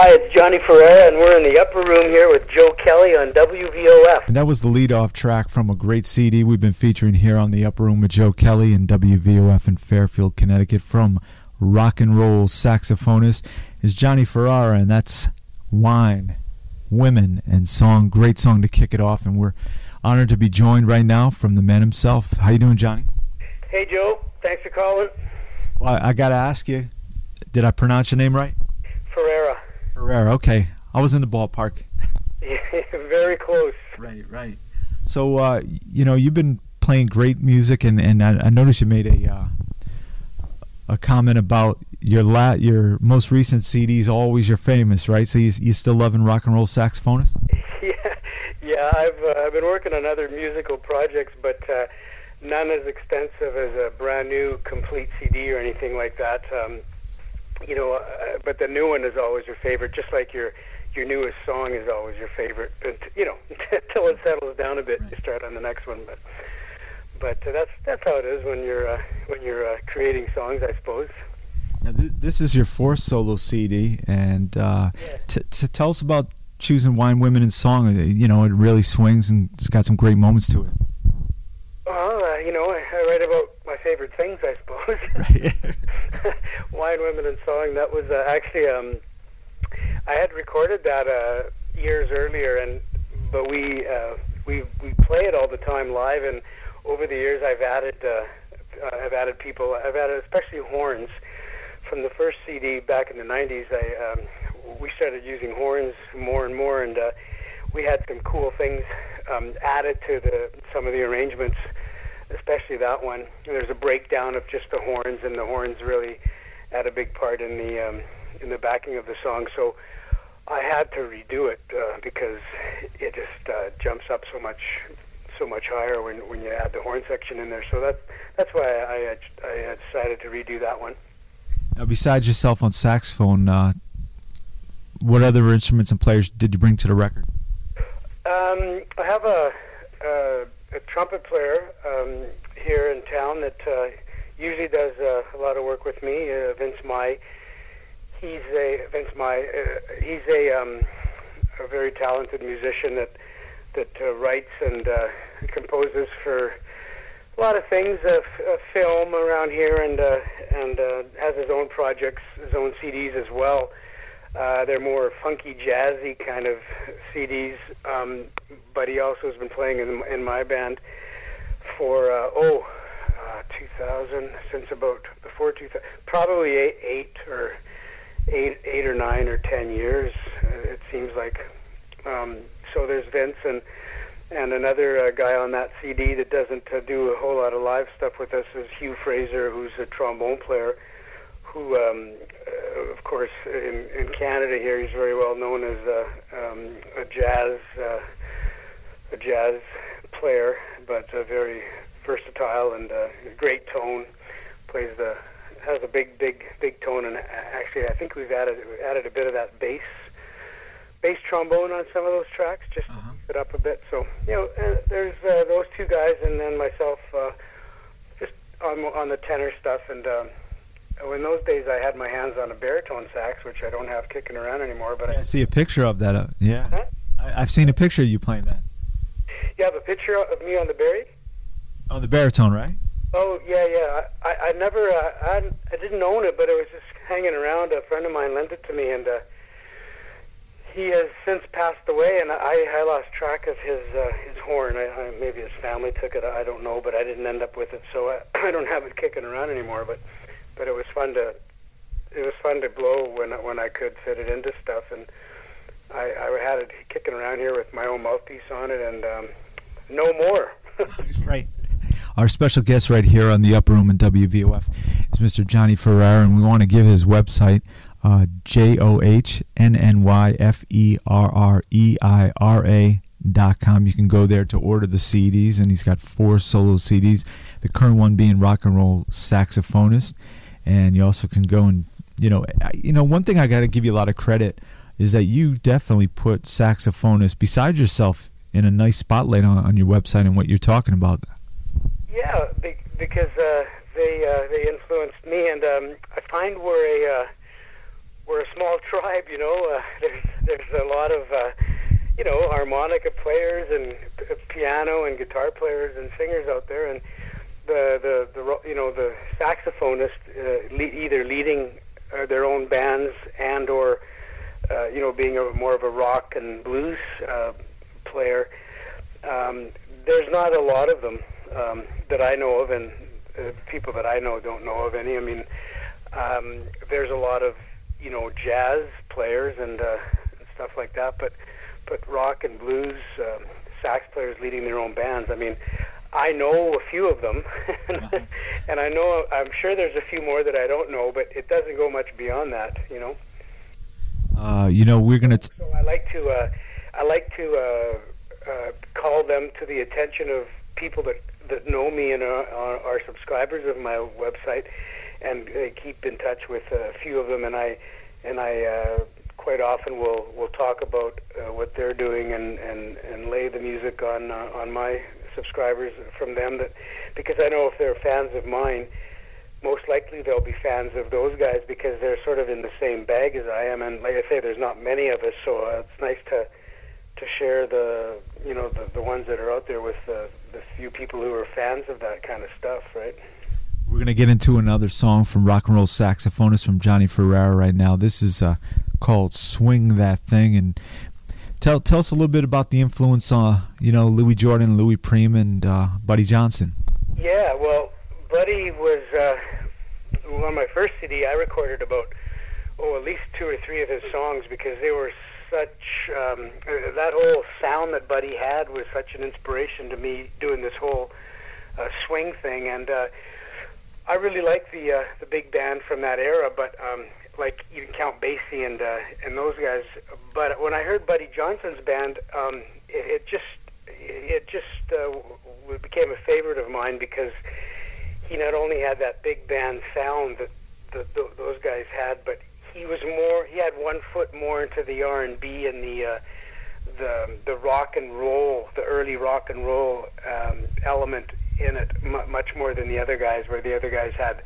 Hi, it's Johnny Ferreira, and we're in the upper room here with Joe Kelly on WVOF. And that was the lead-off track from a great CD we've been featuring here on the upper room with Joe Kelly and WVOF in Fairfield, Connecticut from rock and roll saxophonist is Johnny Ferreira, and that's Wine, Women, and Song. Great song to kick it off, and we're honored to be joined right now from the man himself. How you doing, Johnny? Hey, Joe. Thanks for calling. Well, I, I got to ask you, did I pronounce your name right? Ferreira. Ferrer. Okay, I was in the ballpark. very close. Right, right. So, uh, you know, you've been playing great music, and, and I, I noticed you made a uh, a comment about your la- your most recent CDs. Always you're famous, right? So you you still loving rock and roll saxophonist? Yeah, yeah. I've uh, I've been working on other musical projects, but uh, none as extensive as a brand new complete CD or anything like that. Um, you know, uh, but the new one is always your favorite, just like your your newest song is always your favorite. But you know, until it settles down a bit, you start on the next one. But but uh, that's that's how it is when you're uh, when you're uh, creating songs, I suppose. Now, th- this is your fourth solo CD, and uh, yeah. t- t- tell us about choosing "Wine, Women, and Song." Uh, you know, it really swings and it's got some great moments to it. Well, uh, you know, I, I write about my favorite things, I suppose. Right. Wine, Women, and Song. That was uh, actually um, I had recorded that uh, years earlier, and but we uh, we we play it all the time live. And over the years, I've added uh, uh, I've added people. I've added especially horns from the first CD back in the '90s. I um, we started using horns more and more, and uh, we had some cool things um, added to the some of the arrangements especially that one. There's a breakdown of just the horns, and the horns really had a big part in the um, in the backing of the song. So I had to redo it uh, because it just uh, jumps up so much so much higher when when you add the horn section in there. So that's that's why I I, I decided to redo that one. Now, besides yourself on saxophone, uh, what other instruments and players did you bring to the record? Um, I have a, a, a trumpet player um, here in town that uh, usually does uh, a lot of work with me, uh, Vince Mai. He's a Vince Mai. Uh, he's a, um, a very talented musician that that uh, writes and uh, composes for a lot of things, uh, uh, film around here, and uh, and uh, has his own projects, his own CDs as well. Uh, they're more funky, jazzy kind of CDs, um, but he also has been playing in, in my band for uh, oh uh, 2000 since about before 2000 probably eight, eight or eight eight or nine or ten years uh, it seems like. Um, so there's Vince and and another uh, guy on that CD that doesn't uh, do a whole lot of live stuff with us is Hugh Fraser who's a trombone player who um, of course in, in Canada here he's very well known as a, um, a jazz uh, a jazz player but uh, very versatile and uh, great tone. Plays the has a big, big, big tone, and actually, I think we've added added a bit of that bass bass trombone on some of those tracks, just uh-huh. it up a bit. So you know, uh, there's uh, those two guys, and then myself, uh, just on on the tenor stuff. And um, in those days, I had my hands on a baritone sax, which I don't have kicking around anymore. But yeah, I, see a picture of that. Uh, yeah, huh? I, I've seen a picture of you playing that. You have a picture of me on the bari? On the baritone, right? Oh yeah, yeah. I I never uh, I I didn't own it, but it was just hanging around. A friend of mine lent it to me, and uh, he has since passed away. And I I lost track of his uh, his horn. I, I, maybe his family took it. I don't know, but I didn't end up with it, so I, I don't have it kicking around anymore. But but it was fun to it was fun to blow when when I could fit it into stuff, and I I had it kicking around here with my own mouthpiece on it, and um, no more. right. Our special guest right here on the Upper Room in WVOF is Mr. Johnny Ferreira, and we want to give his website, uh, J O H N N Y F E R R E I R A dot com. You can go there to order the CDs, and he's got four solo CDs. The current one being rock and roll saxophonist, and you also can go and you know, you know, one thing I got to give you a lot of credit is that you definitely put saxophonist beside yourself in a nice spotlight on, on your website and what you're talking about. Yeah, because uh, they uh, they influenced me, and um, I find we're a uh, we're a small tribe. You know, uh, there's there's a lot of uh, you know harmonica players and piano and guitar players and singers out there, and the the, the you know the saxophonist uh, le- either leading uh, their own bands and or uh, you know being a, more of a rock and blues uh, player. Um, there's not a lot of them um, that I know of, and uh, people that I know don't know of any. I mean, um, there's a lot of you know jazz players and, uh, and stuff like that, but but rock and blues um, sax players leading their own bands. I mean, I know a few of them, and I know I'm sure there's a few more that I don't know, but it doesn't go much beyond that, you know. Uh, you know, we're gonna. T- so I like to uh, I like to uh, uh, call them to the attention of people that that know me and are, are subscribers of my website, and uh, keep in touch with a few of them. And I and I uh, quite often will will talk about uh, what they're doing and, and, and lay the music on uh, on my subscribers from them. That because I know if they're fans of mine, most likely they'll be fans of those guys because they're sort of in the same bag as I am. And like I say, there's not many of us, so uh, it's nice to to share the you know the, the ones that are out there with uh, the few people who are fans of that kind of stuff, right? We're going to get into another song from rock and roll saxophonist from Johnny Ferreira right now. This is uh, called "Swing That Thing," and tell tell us a little bit about the influence on uh, you know Louis Jordan, Louis Prima, and uh, Buddy Johnson. Yeah, well, Buddy was uh, on my first CD. I recorded about oh at least two or three of his songs because they were such um, that whole sound that Buddy had was such an inspiration to me doing this whole uh, swing thing, and uh, I really like the uh, the big band from that era. But um, like even Count Basie and uh, and those guys. But when I heard Buddy Johnson's band, um, it, it just it just uh, became a favorite of mine because he not only had that big band sound that the, the, those guys had, but he was more. He had one foot more into the R and B and the uh, the the rock and roll, the early rock and roll um, element in it, m- much more than the other guys. Where the other guys had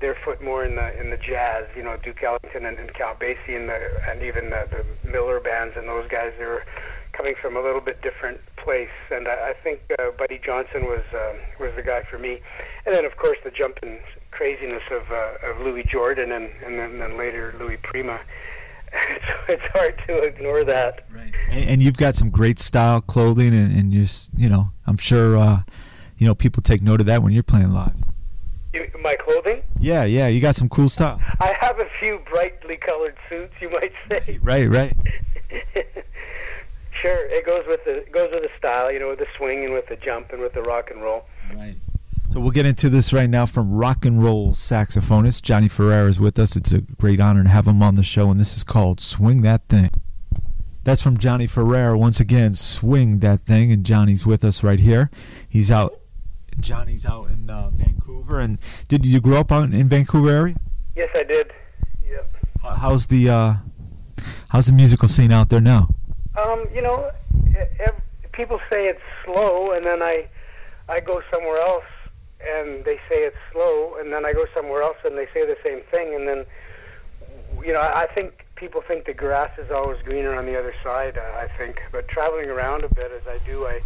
their foot more in the in the jazz. You know, Duke Ellington and, and Count Basie and the and even the, the Miller bands and those guys. They were coming from a little bit different place, and I, I think uh, Buddy Johnson was uh, was the guy for me. And then, of course, the jumping craziness of uh, of Louis Jordan and and then, then later Louis Prima. it's, it's hard to ignore that. Right. And, and you've got some great style clothing, and, and you're you know I'm sure uh, you know people take note of that when you're playing live. My clothing? Yeah, yeah, you got some cool stuff. I have a few brightly colored suits, you might say. Right, right. sure, it goes with the it goes with the style, you know, with the swing and with the jump and with the rock and roll. Right. So we'll get into this right now from rock and roll saxophonist Johnny Ferreira is with us. It's a great honor to have him on the show, and this is called "Swing That Thing." That's from Johnny Ferreira once again. "Swing That Thing," and Johnny's with us right here. He's out. Johnny's out in uh, Vancouver, and did you grow up out in Vancouver area? Yes, I did. Yep. How's the uh, how's the musical scene out there now? Um, you know, people say it's slow, and then I I go somewhere else and they say it's slow, and then I go somewhere else and they say the same thing, and then you know I think people think the grass is always greener on the other side. Uh, I think, but traveling around a bit as I do, I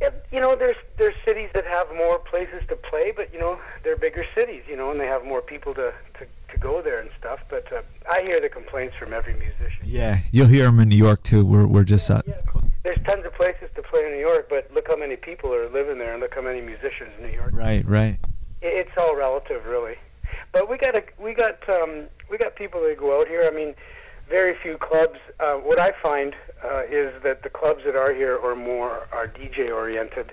it, you know there's there's cities that have more places to play, but you know they're bigger cities, you know, and they have more people to to, to go there and stuff. But uh, I hear the complaints from every musician. Yeah, you'll hear them in New York too. We're we're just uh, yeah. There's tons of places to play in New York, but look how many people are living there, and look how many musicians in New York. Right, right. It's all relative, really. But we got a, we got um, we got people that go out here. I mean, very few clubs. Uh, what I find uh, is that the clubs that are here are more are DJ oriented.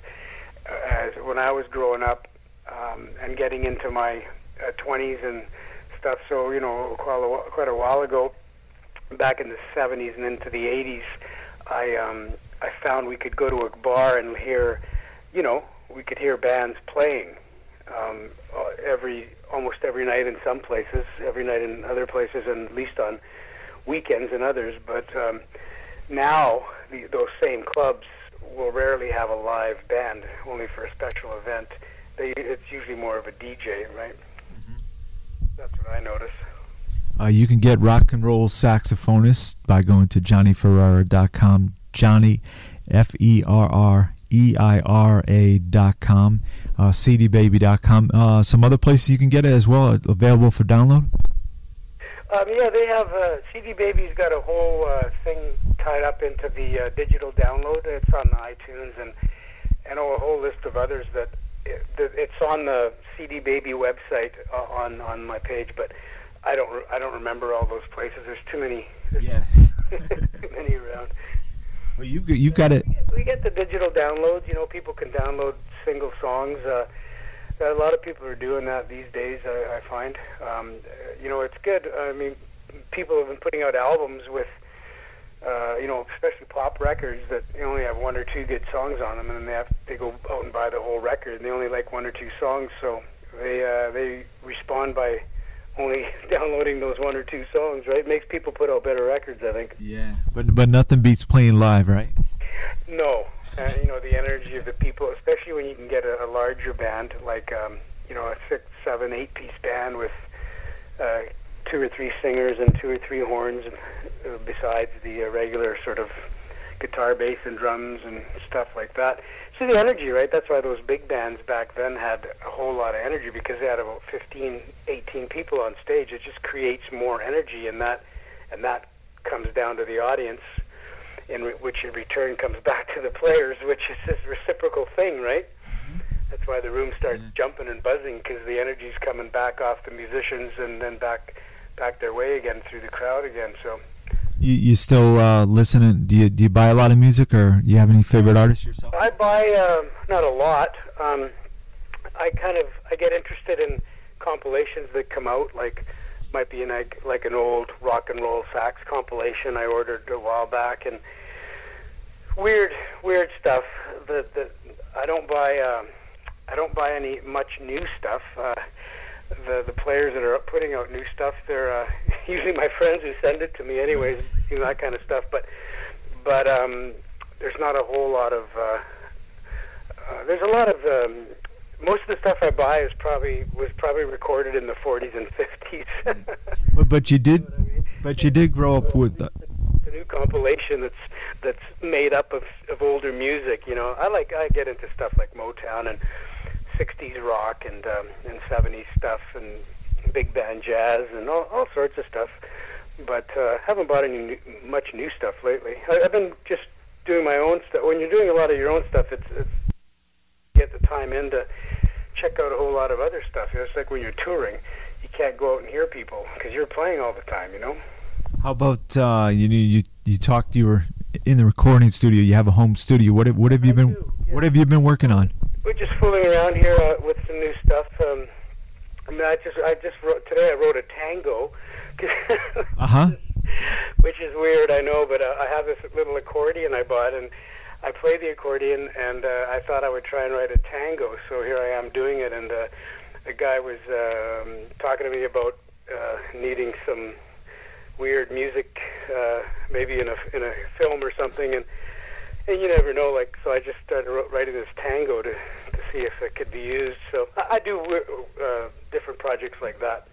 Uh, as when I was growing up um, and getting into my uh, 20s and stuff, so you know, quite a, quite a while ago, back in the 70s and into the 80s, I um, I found we could go to a bar and hear, you know, we could hear bands playing um, every almost every night in some places, every night in other places, and at least on weekends and others. But um, now the, those same clubs will rarely have a live band, only for a special event. They, it's usually more of a DJ, right? Mm-hmm. That's what I notice. Uh, you can get rock and roll saxophonist by going to johnnyferreira.com. Johnny, F E R R E I R A.com, uh, cdbaby.com. Uh, some other places you can get it as well, available for download? Um, yeah, they have uh, CD Baby's got a whole uh, thing tied up into the uh, digital download. It's on iTunes and and a whole list of others that it, it's on the CD Baby website uh, on on my page, but I don't re- I don't remember all those places. There's too many. There's Yeah. too many around. Well, you you've got it. We get the digital downloads. You know, people can download single songs. Uh, a lot of people are doing that these days. I, I find. Um, you know, it's good. I mean, people have been putting out albums with, uh, you know, especially pop records that they only have one or two good songs on them, and then they have they go out and buy the whole record, and they only like one or two songs, so they uh, they respond by only downloading those one or two songs. Right, makes people put out better records. I think. Yeah. But but nothing beats playing live, right? No, uh, you know the energy of the people, especially when you can get a, a larger band like um, you know a six, seven, eight piece band with uh, two or three singers and two or three horns, uh, besides the uh, regular sort of guitar, bass, and drums and stuff like that. So the energy, right? That's why those big bands back then had a whole lot of energy because they had about 15, 18 people on stage. It just creates more energy, and that and that comes down to the audience in re- which in return comes back to the players, which is this reciprocal thing, right? That's why the room starts jumping and buzzing because the energy's coming back off the musicians and then back back their way again through the crowd again. So You you still uh, listening? Do you do you buy a lot of music, or you have any favorite artists yourself? I buy um, not a lot. Um, I kind of I get interested in compilations that come out like might be an like, an old rock and roll sax compilation I ordered a while back and weird weird stuff that that I don't buy um, I don't buy any much new stuff uh, the the players that are putting out new stuff they're uh, usually my friends who send it to me anyways you know that kind of stuff but but um, there's not a whole lot of uh, uh, there's a lot of um, most of the stuff I buy is probably was probably recorded in the 40s and 50s. But, but you did, but you did grow up with. uh, the new compilation that's that's made up of of older music. You know, I like I get into stuff like Motown and 60s rock and um, and 70s stuff and big band jazz and all, all sorts of stuff. But uh, haven't bought any new, much new stuff lately. I, I've been just doing my own stuff. When you're doing a lot of your own stuff, it's, it's get the time in to check out a whole lot of other stuff. It's like when you're touring, you can't go out and hear people because you're playing all the time. You know. How about uh, you? You you talked. You were in the recording studio. You have a home studio. What have, what have you I been do, yeah. What have you been working on? We're just fooling around here uh, with some new stuff. Um, I mean, I just, I just wrote today. I wrote a tango, Uh huh. which is weird, I know. But uh, I have this little accordion I bought, and I play the accordion, and uh, I thought I would try and write a tango. So here I am doing it, and uh, the guy was um, talking to me about uh, needing some weird music, uh, maybe in a in a film or something, and and you never know. Like, so I just started writing this tango to see if it could be used. So I, I do uh, different projects like that.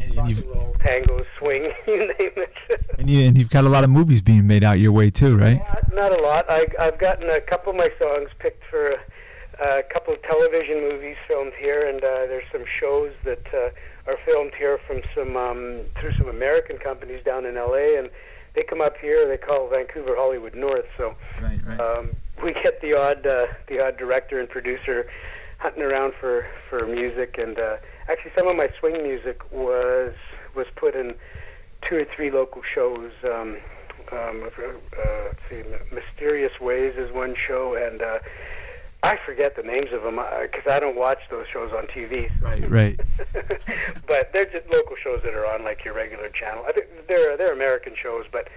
And you've roll, tango, swing, you name it. and, you, and you've got a lot of movies being made out your way too, right? Not, not a lot. I, I've gotten a couple of my songs picked for uh, a couple of television movies filmed here, and uh, there's some shows that uh, are filmed here from some um, through some American companies down in LA, and they come up here. They call Vancouver Hollywood North, so Right, right. um, we get the odd uh, the odd director and producer hunting around for for music and uh, actually some of my swing music was was put in two or three local shows um, um, uh, let's see mysterious ways is one show and uh, I forget the names of them because I don't watch those shows on TV right, right. but they're just local shows that are on like your regular channel. I think they're they're American shows, but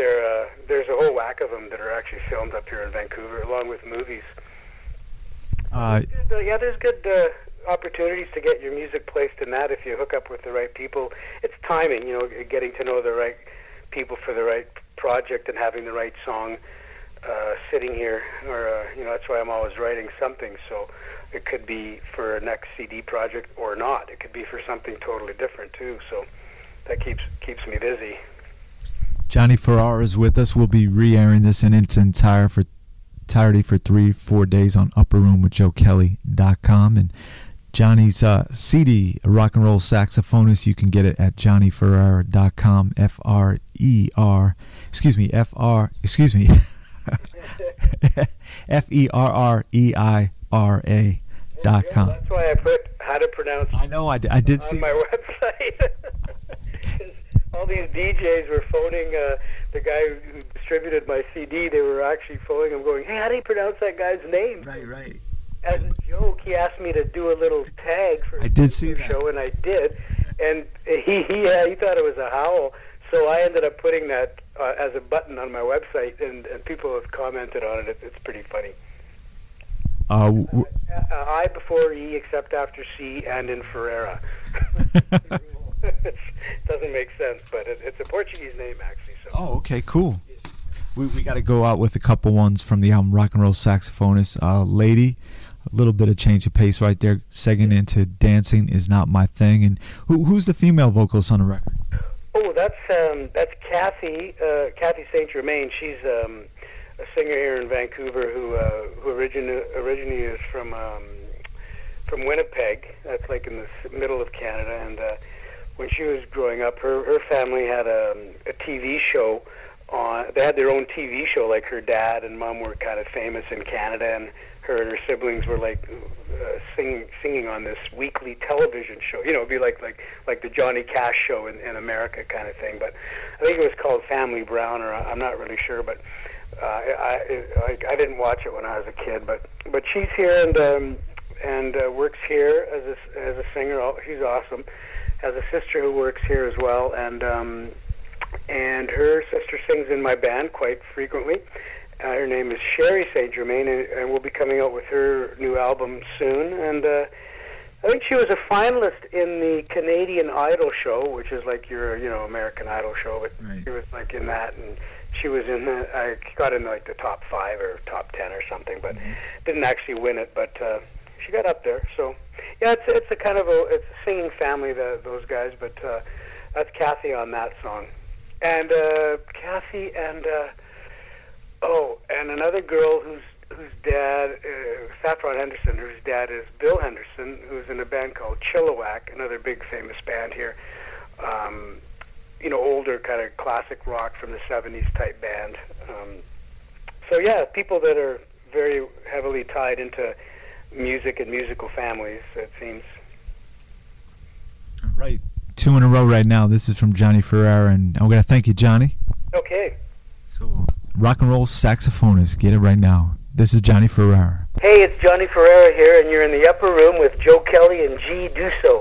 there uh, there's a whole whack of them that are actually filmed up here in Vancouver, along with movies. Uh, Good, uh, yeah, there's good uh, opportunities to get your music placed in that if you hook up with the right people. It's timing, you know, getting to know the right people for the right project and having the right song uh, sitting here. Or uh, you know, that's why I'm always writing something. So it could be for a next CD project or not. It could be for something totally different too. So that keeps keeps me busy. Johnny Ferreira is with us. We'll be re-airing this in its entire for entirety for three, four days on upperroomwithjoekelly.com. And Johnny's uh, CD, rock and roll saxophonist, you can get it at johnnyferreira.com. F R E R, excuse me, F R, excuse me, F E R R E I R A dot com. That's why I put how to pronounce. I know, I, I did on see. my website. All these DJs were phoning uh, the guy who distributed my CD. They were actually phoning him, going, "Hey, how do you pronounce that guy's name?" Right, right. As a joke, he asked me to do a little tag for I did see the that. show, and I did. And he he uh, he thought it was a howl, so I ended up putting that uh, as a button on my website, and, and people have commented on it. It- It's pretty funny. Uh, w- Uh, I before E, except after C, and in Ferreira. it doesn't make sense, but it, it's a Portuguese name actually. So oh, okay, cool. We, we got to go out with a couple ones from the album Rock and Roll Saxophonist. Uh, Lady, a little bit of change of pace right there, segging into Dancing is Not My Thing. And who, who's the female vocalist on the record? oh, that's um, that's Kathy uh, Kathy Saint Germain. She's um, a singer here in Vancouver who uh, who origin- originally is from um, from Winnipeg. That's like in the middle of Canada. And uh, when she was growing up, her her family had a, a TV show. On, they had their own TV show. Like her dad and mom were kind of famous in Canada, and her and her siblings were like uh, singing singing on this weekly television show. You know, it'd be like like like the Johnny Cash show in, in America kind of thing. But I think it was called Family Brown, or I'm not really sure. But uh, I, I I didn't watch it when I was a kid. But but she's here and um, and uh, works here as a as a singer. She's awesome. Has a sister who works here as well, and um, and her sister sings in my band quite frequently. Uh, her name is Sherry Saint Germain, and, and we'll be coming out with her new album soon. And uh, I think she was a finalist in the Canadian Idol show, which is like your you know American Idol show, but Right. she was like in that, and she was in the I got in like the top five or top ten or something, but didn't actually win it, but uh, she got up there. So yeah, it's it's a kind of a it's a singing family the, those guys, but uh, that's Kathy on that song, and uh, Kathy and uh, oh, and another girl whose whose dad uh, Saffron Henderson, whose dad is Bill Henderson, who's in a band called Chilliwack, another big famous band here. Um, you know, older kind of classic rock from the '70s type band. Um, so yeah, people that are very heavily tied into music and musical families. It seems. All right. Two in a row right now. This is from Johnny Ferreira, and I'm going to thank you, Johnny. Okay. So, rock and roll saxophonist, get it right now. This is Johnny Ferreira. Hey, it's Johnny Ferreira here, and you're in the upper room with Joe Kelly and G. Duso.